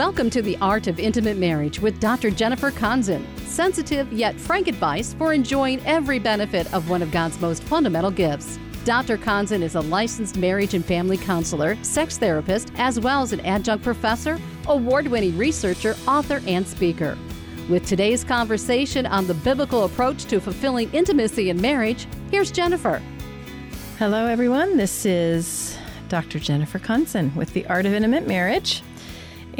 Welcome to the Art of Intimate Marriage with Dr. Jennifer Konzen. Sensitive yet frank advice for enjoying every benefit of one of God's most fundamental gifts. Dr. Konzen is a licensed marriage and family counselor, sex therapist, as well as an adjunct professor, award winning researcher, author, and speaker. With today's conversation on the biblical approach to fulfilling intimacy in marriage, here's Jennifer. Hello, everyone. This is Dr. Jennifer Konzen with The Art of Intimate Marriage.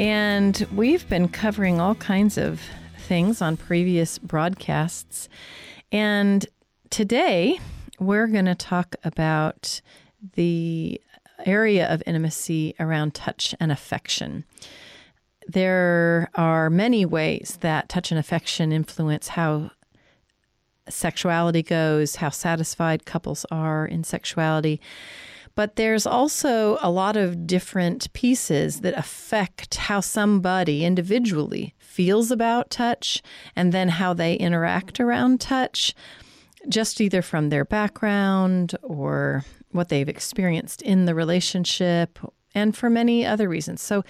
And we've been covering all kinds of things on previous broadcasts. And today, we're going to talk about the area of intimacy around touch and affection. There are many ways that touch and affection influence how sexuality goes, how satisfied couples are in sexuality. But there's also a lot of different pieces that affect how somebody individually feels about touch and then how they interact around touch just either from their background or what they've experienced in the relationship and for many other reasons. So,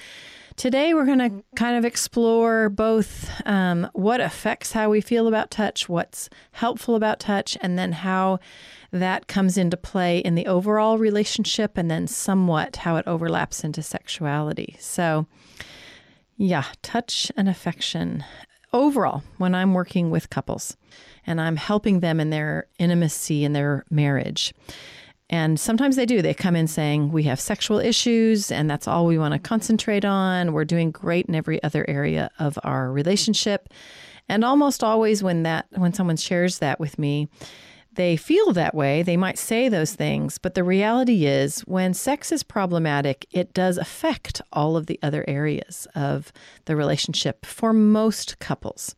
today we're going to kind of explore both um, what affects how we feel about touch, what's helpful about touch, and then how that comes into play in the overall relationship, and then somewhat how it overlaps into sexuality. So, yeah, touch and affection overall when I'm working with couples and I'm helping them in their intimacy in their marriage. And sometimes they do. They come in saying, We have sexual issues, and that's all we want to concentrate on. We're doing great in every other area of our relationship. And almost always, when that when someone shares that with me, they feel that way. They might say those things, but the reality is when sex is problematic, it does affect all of the other areas of the relationship for most couples.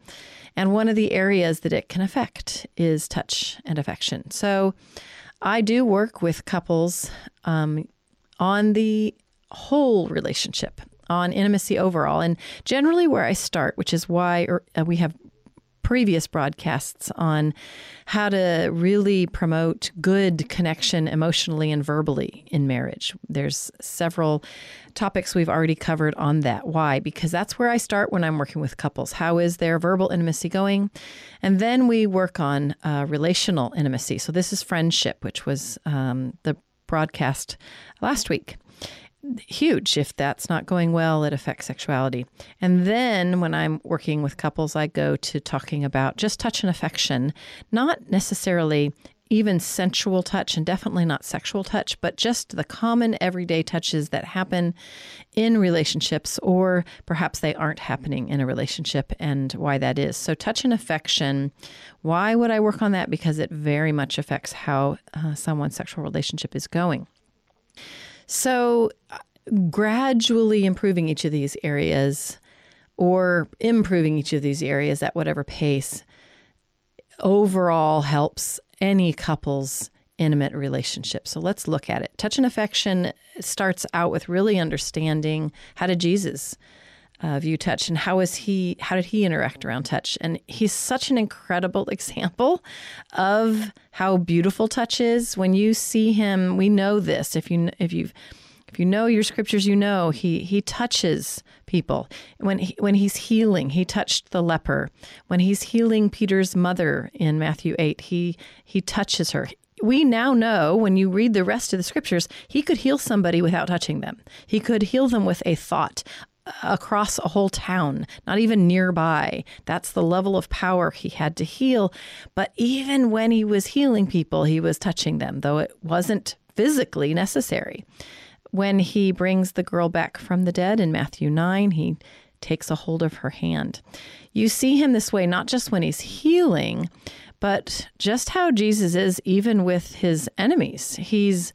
And one of the areas that it can affect is touch and affection. So I do work with couples um, on the whole relationship, on intimacy overall. And generally, where I start, which is why er, we have previous broadcasts on how to really promote good connection emotionally and verbally in marriage. There's several topics we've already covered on that. Why? Because that's where I start when I'm working with couples. How is their verbal intimacy going? And then we work on uh, relational intimacy. So this is friendship, which was um, the broadcast last week huge. If that's not going well, it affects sexuality. And then when I'm working with couples, I go to talking about just touch and affection, not necessarily even sensual touch and definitely not sexual touch, but just the common everyday touches that happen in relationships, or perhaps they aren't happening in a relationship, and why that is. So, touch and affection, why would I work on that? Because it very much affects how uh, someone's sexual relationship is going. So, uh, gradually improving each of these areas or improving each of these areas at whatever pace overall helps any couple's intimate relationship. So let's look at it. Touch and affection starts out with really understanding how did Jesus uh, view touch and how is he how did he interact around touch and he's such an incredible example of how beautiful touch is. When you see him we know this. If you if you've if you know your scriptures you know he he touches people. When he, when he's healing he touched the leper. When he's healing Peter's mother in Matthew 8 he he touches her. We now know when you read the rest of the scriptures, he could heal somebody without touching them. He could heal them with a thought, across a whole town, not even nearby. That's the level of power he had to heal. But even when he was healing people, he was touching them, though it wasn't physically necessary. When he brings the girl back from the dead in Matthew 9, he takes a hold of her hand. You see him this way not just when he's healing, but just how Jesus is even with his enemies. He's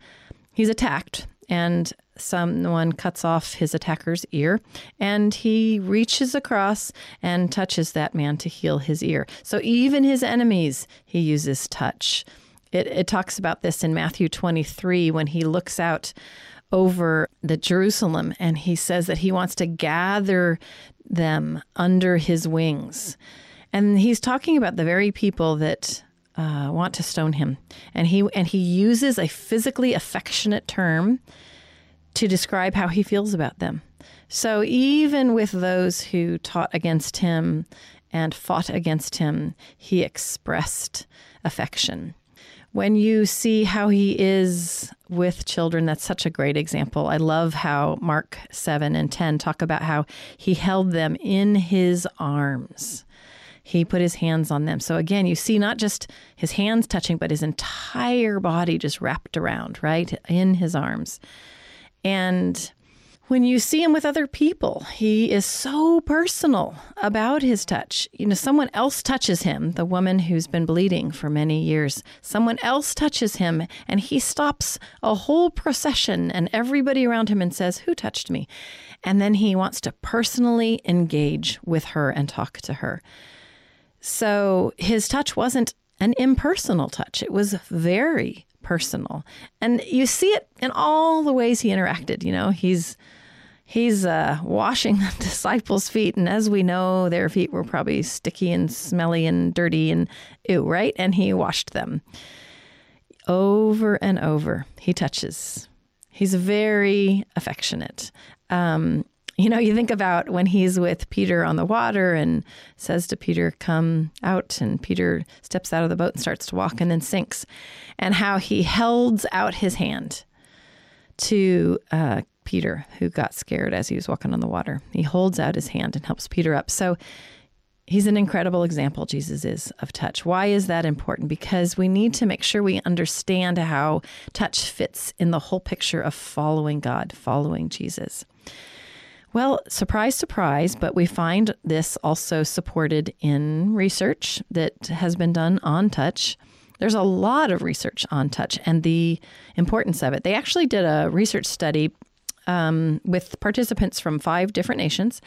he's attacked and someone cuts off his attacker's ear and he reaches across and touches that man to heal his ear. So even his enemies, he uses touch. It, it talks about this in Matthew 23 when he looks out over the Jerusalem and he says that he wants to gather them under his wings. And he's talking about the very people that uh, want to stone him. And he and he uses a physically affectionate term to describe how he feels about them. So even with those who taught against him and fought against him, he expressed affection. When you see how he is with children, that's such a great example. I love how Mark 7 and 10 talk about how he held them in his arms. He put his hands on them. So again, you see not just his hands touching, but his entire body just wrapped around, right? In his arms. And when you see him with other people, he is so personal about his touch. You know, someone else touches him, the woman who's been bleeding for many years. Someone else touches him, and he stops a whole procession and everybody around him and says, Who touched me? And then he wants to personally engage with her and talk to her. So his touch wasn't an impersonal touch, it was very personal. And you see it in all the ways he interacted. You know, he's he's uh, washing the disciples' feet, and as we know, their feet were probably sticky and smelly and dirty and ew, right? And he washed them over and over. He touches. He's very affectionate. Um, you know, you think about when he's with Peter on the water and says to Peter, Come out. And Peter steps out of the boat and starts to walk and then sinks. And how he held out his hand to uh, Peter, who got scared as he was walking on the water. He holds out his hand and helps Peter up. So he's an incredible example, Jesus is, of touch. Why is that important? Because we need to make sure we understand how touch fits in the whole picture of following God, following Jesus. Well, surprise, surprise, but we find this also supported in research that has been done on touch. There's a lot of research on touch and the importance of it. They actually did a research study um, with participants from five different nations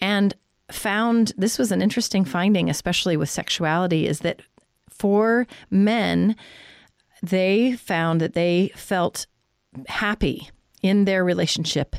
and found this was an interesting finding, especially with sexuality, is that for men, they found that they felt happy in their relationship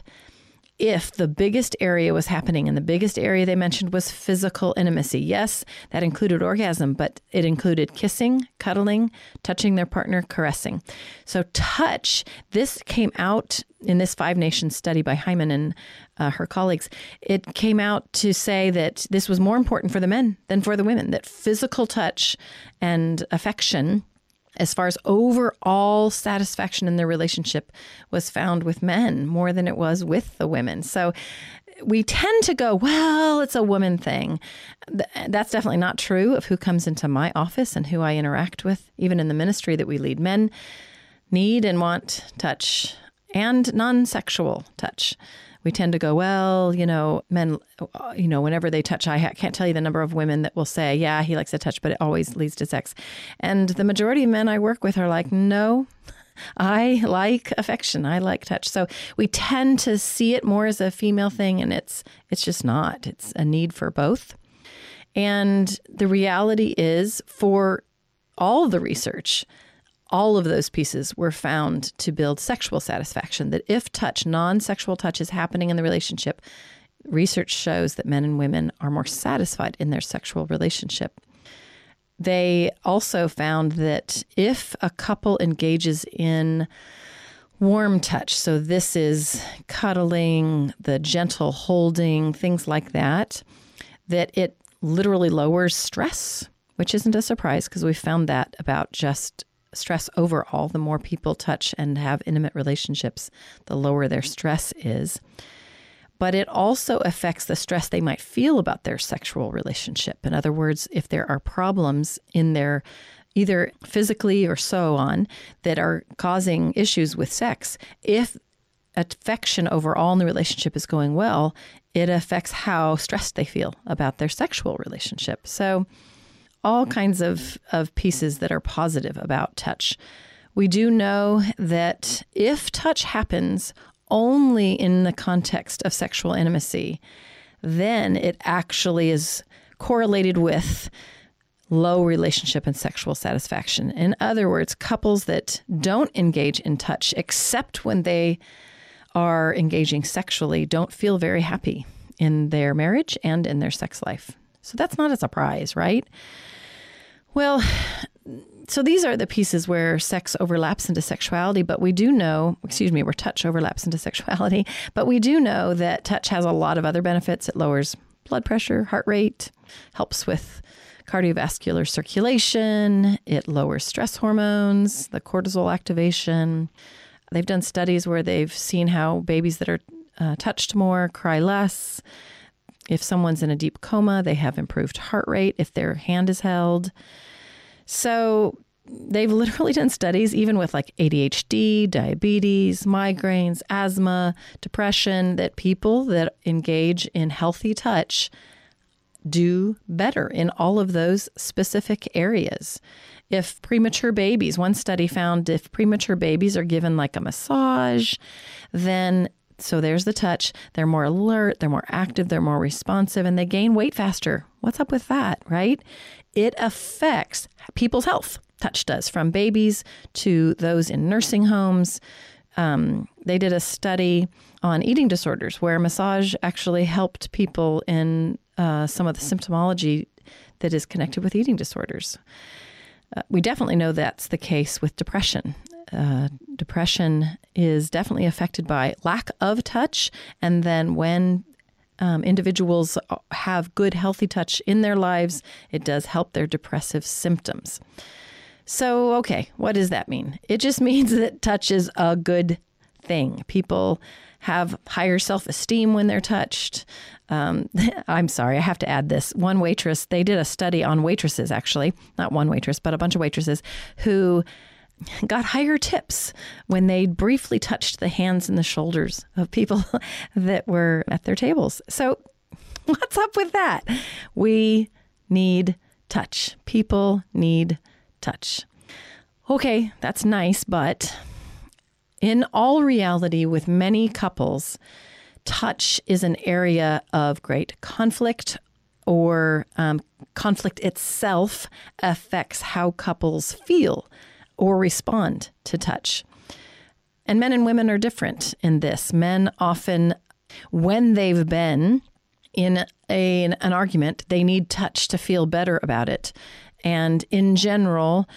if the biggest area was happening, and the biggest area they mentioned was physical intimacy. Yes, that included orgasm, but it included kissing, cuddling, touching their partner, caressing. So, touch, this came out in this Five Nations study by Heiman and uh, her colleagues. It came out to say that this was more important for the men than for the women, that physical touch and affection as far as overall satisfaction in their relationship was found with men more than it was with the women. So we tend to go, well, it's a woman thing. That's definitely not true of who comes into my office and who I interact with, even in the ministry that we lead. Men need and want touch and non sexual touch we tend to go, well, you know, men, uh, you know, whenever they touch, I can't tell you the number of women that will say, yeah, he likes to touch, but it always leads to sex. And the majority of men I work with are like, no, I like affection. I like touch. So we tend to see it more as a female thing, and it's it's just not. It's a need for both. And the reality is, for all the research, all of those pieces were found to build sexual satisfaction. That if touch, non sexual touch, is happening in the relationship, research shows that men and women are more satisfied in their sexual relationship. They also found that if a couple engages in warm touch, so this is cuddling, the gentle holding, things like that, that it literally lowers stress, which isn't a surprise because we found that about just stress overall. The more people touch and have intimate relationships, the lower their stress is. But it also affects the stress they might feel about their sexual relationship. In other words, if there are problems in their either physically or so on that are causing issues with sex, if affection overall in the relationship is going well, it affects how stressed they feel about their sexual relationship. So, all kinds of, of pieces that are positive about touch. We do know that if touch happens only in the context of sexual intimacy, then it actually is correlated with low relationship and sexual satisfaction. In other words, couples that don't engage in touch except when they are engaging sexually don't feel very happy in their marriage and in their sex life. So that's not a surprise, right? Well, so these are the pieces where sex overlaps into sexuality, but we do know, excuse me, where touch overlaps into sexuality, but we do know that touch has a lot of other benefits. It lowers blood pressure, heart rate, helps with cardiovascular circulation, it lowers stress hormones, the cortisol activation. They've done studies where they've seen how babies that are uh, touched more cry less. If someone's in a deep coma, they have improved heart rate if their hand is held. So they've literally done studies, even with like ADHD, diabetes, migraines, asthma, depression, that people that engage in healthy touch do better in all of those specific areas. If premature babies, one study found if premature babies are given like a massage, then so there's the touch. They're more alert, they're more active, they're more responsive, and they gain weight faster. What's up with that, right? It affects people's health. Touch does, from babies to those in nursing homes. Um, they did a study on eating disorders where massage actually helped people in uh, some of the symptomology that is connected with eating disorders. Uh, we definitely know that's the case with depression. Uh, depression is definitely affected by lack of touch, and then when um, individuals have good, healthy touch in their lives, it does help their depressive symptoms. So, okay, what does that mean? It just means that touch is a good thing. People have higher self esteem when they're touched. Um, I'm sorry, I have to add this. One waitress, they did a study on waitresses, actually, not one waitress, but a bunch of waitresses who got higher tips when they briefly touched the hands and the shoulders of people that were at their tables. So, what's up with that? We need touch. People need touch. Okay, that's nice, but in all reality, with many couples, touch is an area of great conflict or um, conflict itself affects how couples feel or respond to touch. And men and women are different in this. Men often, when they've been in a, an argument, they need touch to feel better about it. And in general,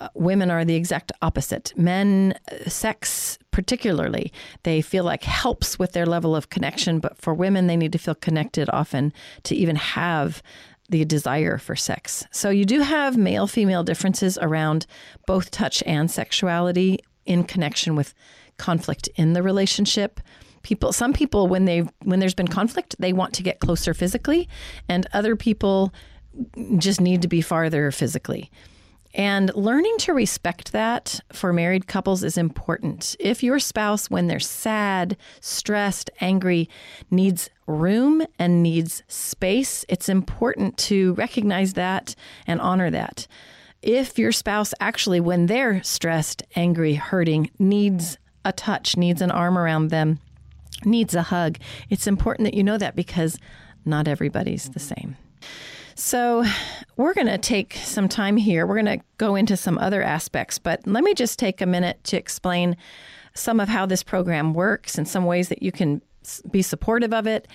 uh, women are the exact opposite. Men, uh, sex particularly, they feel like helps with their level of connection, but for women, they need to feel connected often to even have the desire for sex. So you do have male female differences around both touch and sexuality in connection with conflict in the relationship. People some people when they when there's been conflict, they want to get closer physically and other people just need to be farther physically. And learning to respect that for married couples is important. If your spouse, when they're sad, stressed, angry, needs room and needs space, it's important to recognize that and honor that. If your spouse actually, when they're stressed, angry, hurting, needs a touch, needs an arm around them, needs a hug, it's important that you know that because not everybody's the mm-hmm. same. So, we're going to take some time here. We're going to go into some other aspects, but let me just take a minute to explain some of how this program works and some ways that you can be supportive of it.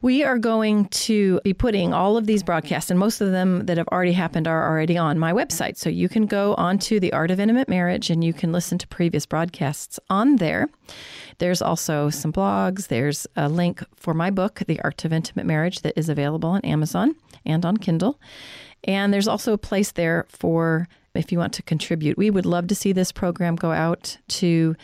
We are going to be putting all of these broadcasts, and most of them that have already happened are already on my website. So you can go onto the Art of Intimate Marriage and you can listen to previous broadcasts on there. There's also some blogs. There's a link for my book, The Art of Intimate Marriage, that is available on Amazon and on Kindle. And there's also a place there for if you want to contribute. We would love to see this program go out to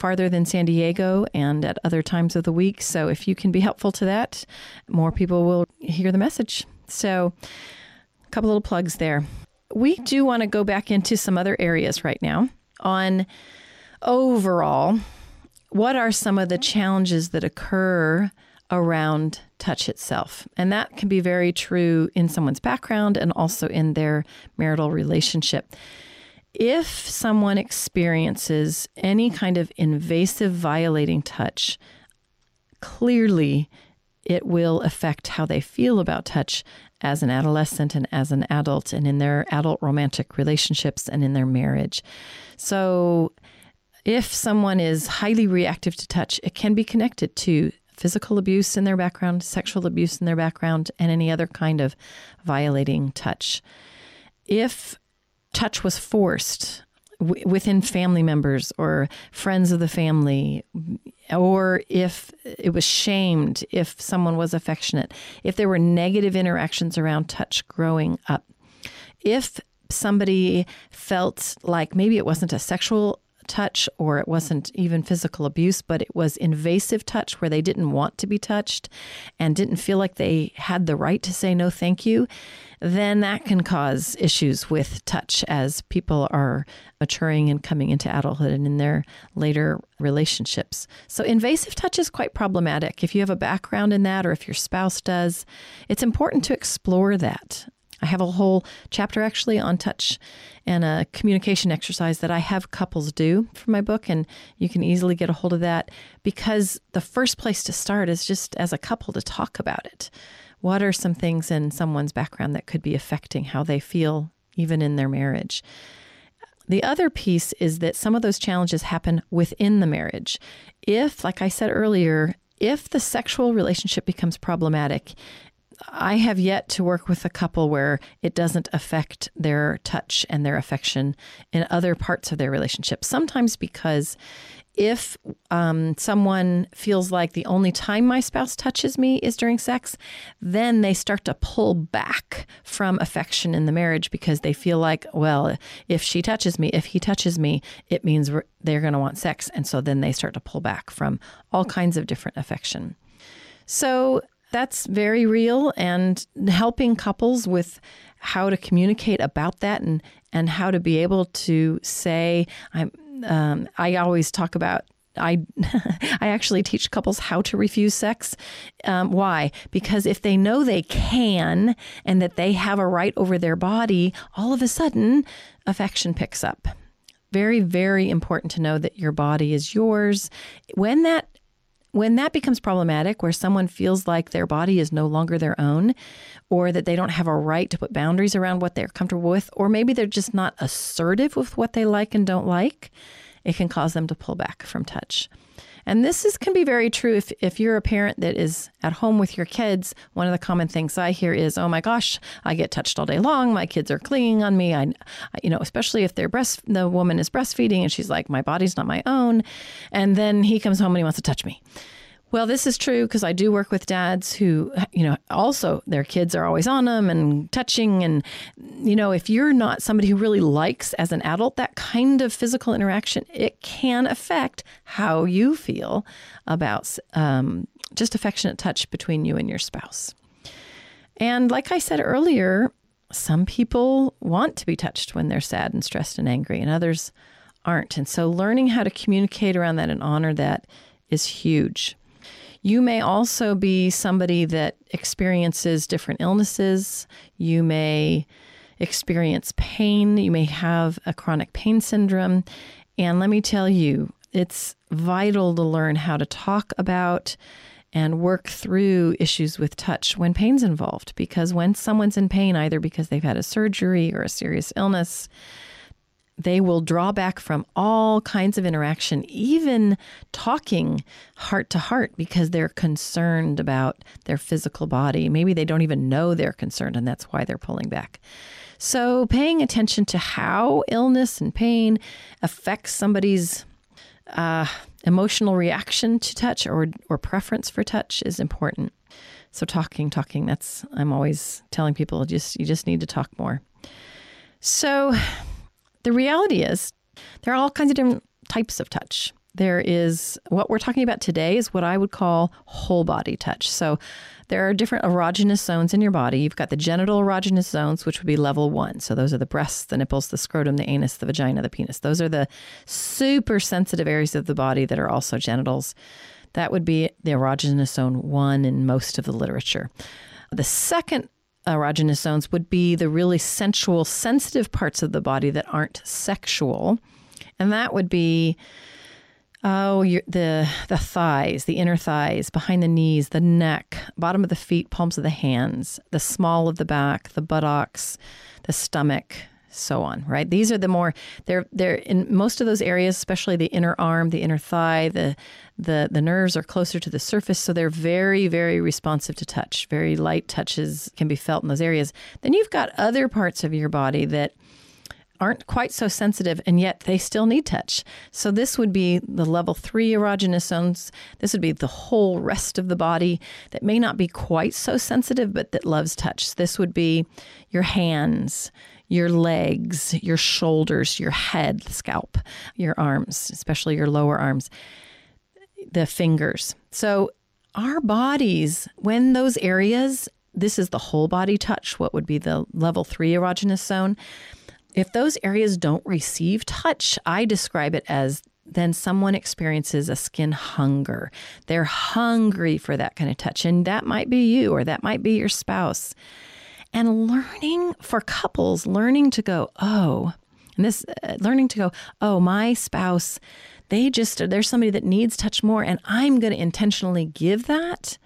farther than San Diego and at other times of the week. So if you can be helpful to that, more people will hear the message. So, a couple little plugs there. We do want to go back into some other areas right now on overall what are some of the challenges that occur around touch itself. And that can be very true in someone's background and also in their marital relationship. If someone experiences any kind of invasive, violating touch, clearly it will affect how they feel about touch as an adolescent and as an adult and in their adult romantic relationships and in their marriage. So, if someone is highly reactive to touch, it can be connected to physical abuse in their background, sexual abuse in their background, and any other kind of violating touch. If touch was forced w- within family members or friends of the family, or if it was shamed, if someone was affectionate, if there were negative interactions around touch growing up, if somebody felt like maybe it wasn't a sexual touch or it wasn't even physical abuse, but it was invasive touch where they didn't want to be touched and didn't feel like they had the right to say no thank you, then that can cause issues with touch as people are maturing and coming into adulthood and in their later relationships. So, invasive touch is quite problematic. If you have a background in that or if your spouse does, it's important to explore that. I have a whole chapter actually on touch and a communication exercise that I have couples do for my book. And you can easily get a hold of that because the first place to start is just as a couple to talk about it. What are some things in someone's background that could be affecting how they feel, even in their marriage? The other piece is that some of those challenges happen within the marriage. If, like I said earlier, if the sexual relationship becomes problematic I have yet to work with a couple where it doesn't affect their touch and their affection in other parts of their relationship. Sometimes because if um, someone feels like the only time my spouse touches me is during sex, then they start to pull back from affection in the marriage because they feel like, well, if she touches me, if he touches me, it means they're going to want sex. And so then they start to pull back from all kinds of different affection. So that's very real and helping couples with how to communicate about that and and how to be able to say I'm um, I always talk about I I actually teach couples how to refuse sex. Um, why? Because if they know they can and that they have a right over their body, all of a sudden affection picks up. Very very important to know that your body is yours. When that when that becomes problematic, where someone feels like their body is no longer their own, or that they don't have a right to put boundaries around what they're comfortable with, or maybe they're just not assertive with what they like and don't like, it can cause them to pull back from touch. And this is can be very true if, if you're a parent that is at home with your kids. One of the common things I hear is, "Oh my gosh, I get touched all day long. My kids are clinging on me. I, you know, especially if they're breast, the woman is breastfeeding and she's like, my body's not my own, and then he comes home and he wants to touch me." Well, this is true because I do work with dads who, you know, also their kids are always on them and touching. And, you know, if you're not somebody who really likes as an adult that kind of physical interaction, it can affect how you feel about um, just affectionate touch between you and your spouse. And like I said earlier, some people want to be touched when they're sad and stressed and angry, and others aren't. And so learning how to communicate around that and honor that is huge. You may also be somebody that experiences different illnesses. You may experience pain. You may have a chronic pain syndrome. And let me tell you, it's vital to learn how to talk about and work through issues with touch when pain's involved. Because when someone's in pain, either because they've had a surgery or a serious illness, they will draw back from all kinds of interaction, even talking heart to heart, because they're concerned about their physical body. Maybe they don't even know they're concerned, and that's why they're pulling back. So, paying attention to how illness and pain affects somebody's uh, emotional reaction to touch or, or preference for touch is important. So, talking, talking, that's, I'm always telling people just, you just need to talk more. So, the reality is, there are all kinds of different types of touch. There is what we're talking about today is what I would call whole body touch. So there are different erogenous zones in your body. You've got the genital erogenous zones, which would be level one. So those are the breasts, the nipples, the scrotum, the anus, the vagina, the penis. Those are the super sensitive areas of the body that are also genitals. That would be the erogenous zone one in most of the literature. The second erogenous zones would be the really sensual, sensitive parts of the body that aren't sexual. And that would be oh, the the thighs, the inner thighs, behind the knees, the neck, bottom of the feet, palms of the hands, the small of the back, the buttocks, the stomach, so on, right? These are the more they're they're in most of those areas, especially the inner arm, the inner thigh, the the the nerves are closer to the surface, so they're very very responsive to touch. Very light touches can be felt in those areas. Then you've got other parts of your body that aren't quite so sensitive and yet they still need touch. So this would be the level 3 erogenous zones. This would be the whole rest of the body that may not be quite so sensitive but that loves touch. This would be your hands, your legs, your shoulders, your head, the scalp, your arms, especially your lower arms, the fingers. So our bodies, when those areas, this is the whole body touch, what would be the level three erogenous zone. If those areas don't receive touch, I describe it as then someone experiences a skin hunger. They're hungry for that kind of touch. And that might be you or that might be your spouse. And learning for couples, learning to go, oh, and this uh, learning to go, oh, my spouse, they just, there's somebody that needs touch more, and I'm going to intentionally give that.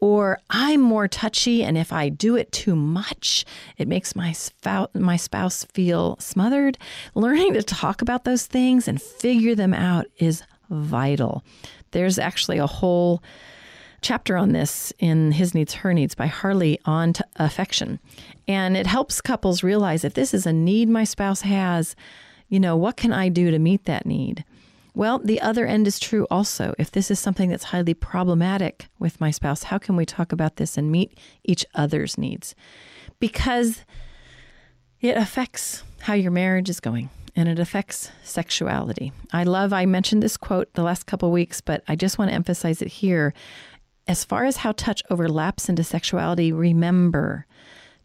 Or I'm more touchy, and if I do it too much, it makes my spouse, my spouse feel smothered. Learning to talk about those things and figure them out is vital. There's actually a whole chapter on this in His Needs, Her Needs by Harley on affection. And it helps couples realize if this is a need my spouse has, you know, what can I do to meet that need? Well, the other end is true also. If this is something that's highly problematic with my spouse, how can we talk about this and meet each other's needs? Because it affects how your marriage is going and it affects sexuality. I love, I mentioned this quote the last couple weeks, but I just want to emphasize it here. As far as how touch overlaps into sexuality, remember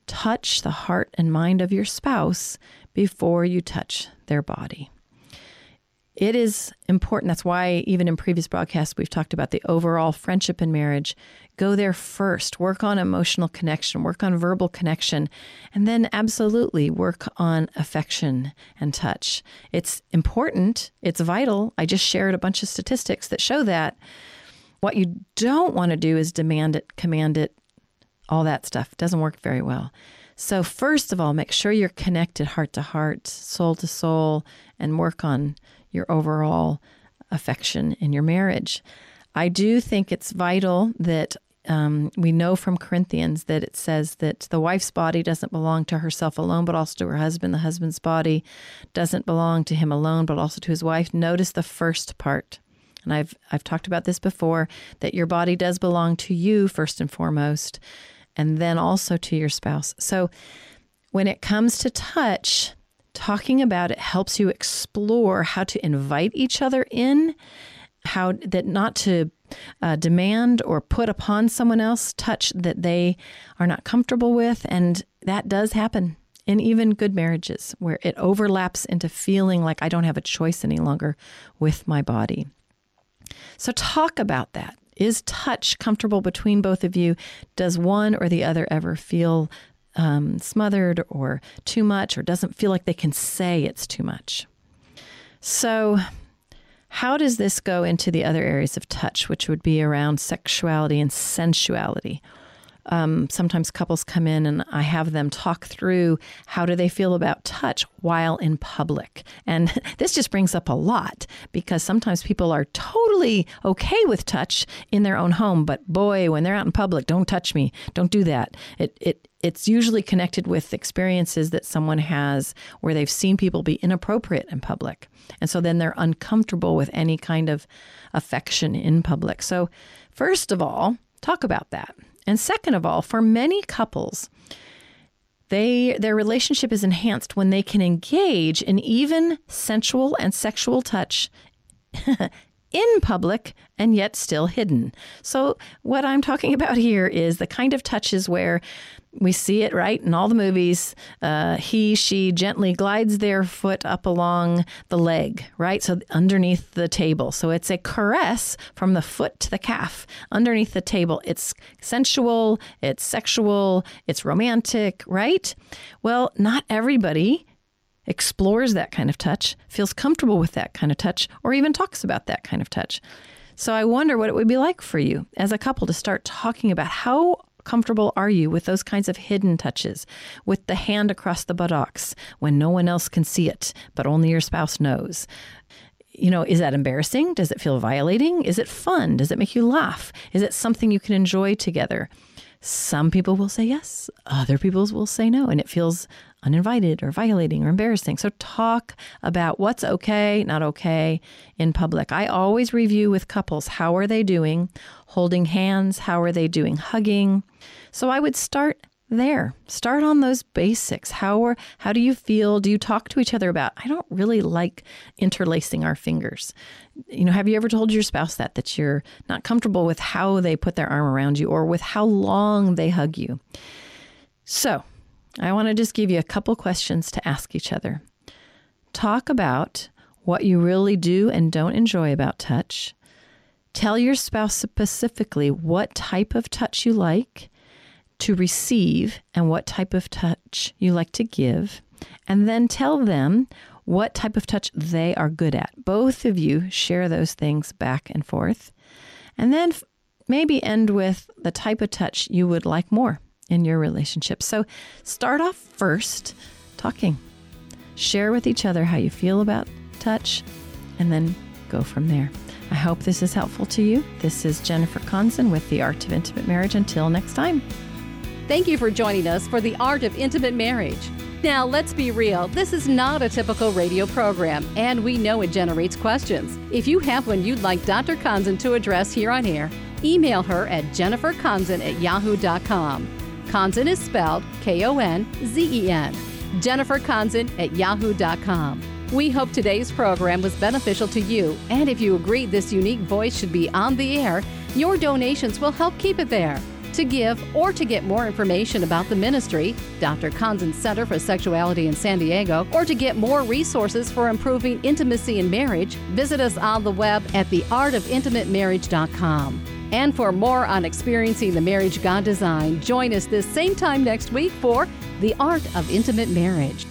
touch the heart and mind of your spouse before you touch their body. It is important. That's why, even in previous broadcasts, we've talked about the overall friendship and marriage. Go there first, work on emotional connection, work on verbal connection, and then absolutely work on affection and touch. It's important, it's vital. I just shared a bunch of statistics that show that. What you don't want to do is demand it, command it, all that stuff. Doesn't work very well. So, first of all, make sure you're connected heart to heart, soul to soul, and work on your overall affection in your marriage. I do think it's vital that um, we know from Corinthians that it says that the wife's body doesn't belong to herself alone, but also to her husband. The husband's body doesn't belong to him alone, but also to his wife. Notice the first part and I've I've talked about this before that your body does belong to you first and foremost and then also to your spouse. So when it comes to touch, talking about it helps you explore how to invite each other in, how that not to uh, demand or put upon someone else touch that they are not comfortable with. And that does happen in even good marriages where it overlaps into feeling like I don't have a choice any longer with my body. So, talk about that. Is touch comfortable between both of you? Does one or the other ever feel um, smothered or too much or doesn't feel like they can say it's too much? So, how does this go into the other areas of touch, which would be around sexuality and sensuality? Um, sometimes couples come in and I have them talk through how do they feel about touch while in public. And this just brings up a lot because sometimes people are totally okay with touch in their own home, but boy, when they're out in public, don't touch me, don't do that. It it it's usually connected with experiences that someone has where they've seen people be inappropriate in public. And so then they're uncomfortable with any kind of affection in public. So, first of all, talk about that. And second of all, for many couples, they their relationship is enhanced when they can engage in even sensual and sexual touch in public and yet still hidden. So, what I'm talking about here is the kind of touches where we see it right in all the movies. Uh, he, she gently glides their foot up along the leg, right? So underneath the table. So it's a caress from the foot to the calf underneath the table. It's sensual, it's sexual, it's romantic, right? Well, not everybody explores that kind of touch, feels comfortable with that kind of touch, or even talks about that kind of touch. So I wonder what it would be like for you as a couple to start talking about how comfortable are you with those kinds of hidden touches, with the hand across the buttocks when no one else can see it, but only your spouse knows? You know, is that embarrassing? Does it feel violating? Is it fun? Does it make you laugh? Is it something you can enjoy together? Some people will say yes, other people will say no, and it feels uninvited or violating or embarrassing. So talk about what's okay, not okay in public. I always review with couples how are they doing holding hands, how are they doing hugging. So I would start there. Start on those basics. How are how do you feel? Do you talk to each other about I don't really like interlacing our fingers. You know, have you ever told your spouse that that you're not comfortable with how they put their arm around you or with how long they hug you? So, I want to just give you a couple questions to ask each other. Talk about what you really do and don't enjoy about touch. Tell your spouse specifically what type of touch you like to receive and what type of touch you like to give, and then tell them what type of touch they are good at. Both of you share those things back and forth. And then maybe end with the type of touch you would like more in your relationship. So start off first talking. Share with each other how you feel about touch, and then go from there. I hope this is helpful to you. This is Jennifer Konzen with The Art of Intimate Marriage. Until next time. Thank you for joining us for The Art of Intimate Marriage. Now, let's be real, this is not a typical radio program, and we know it generates questions. If you have one you'd like Dr. Konzen to address here on air, email her at jenniferkonzen at yahoo.com. Konzen is spelled K O N Z E N. Jennifer Konzen at yahoo.com. We hope today's program was beneficial to you, and if you agree this unique voice should be on the air, your donations will help keep it there. To give or to get more information about the ministry, Dr. Konzen Center for Sexuality in San Diego, or to get more resources for improving intimacy in marriage, visit us on the web at theartofintimatemarriage.com. And for more on experiencing the marriage God designed, join us this same time next week for The Art of Intimate Marriage.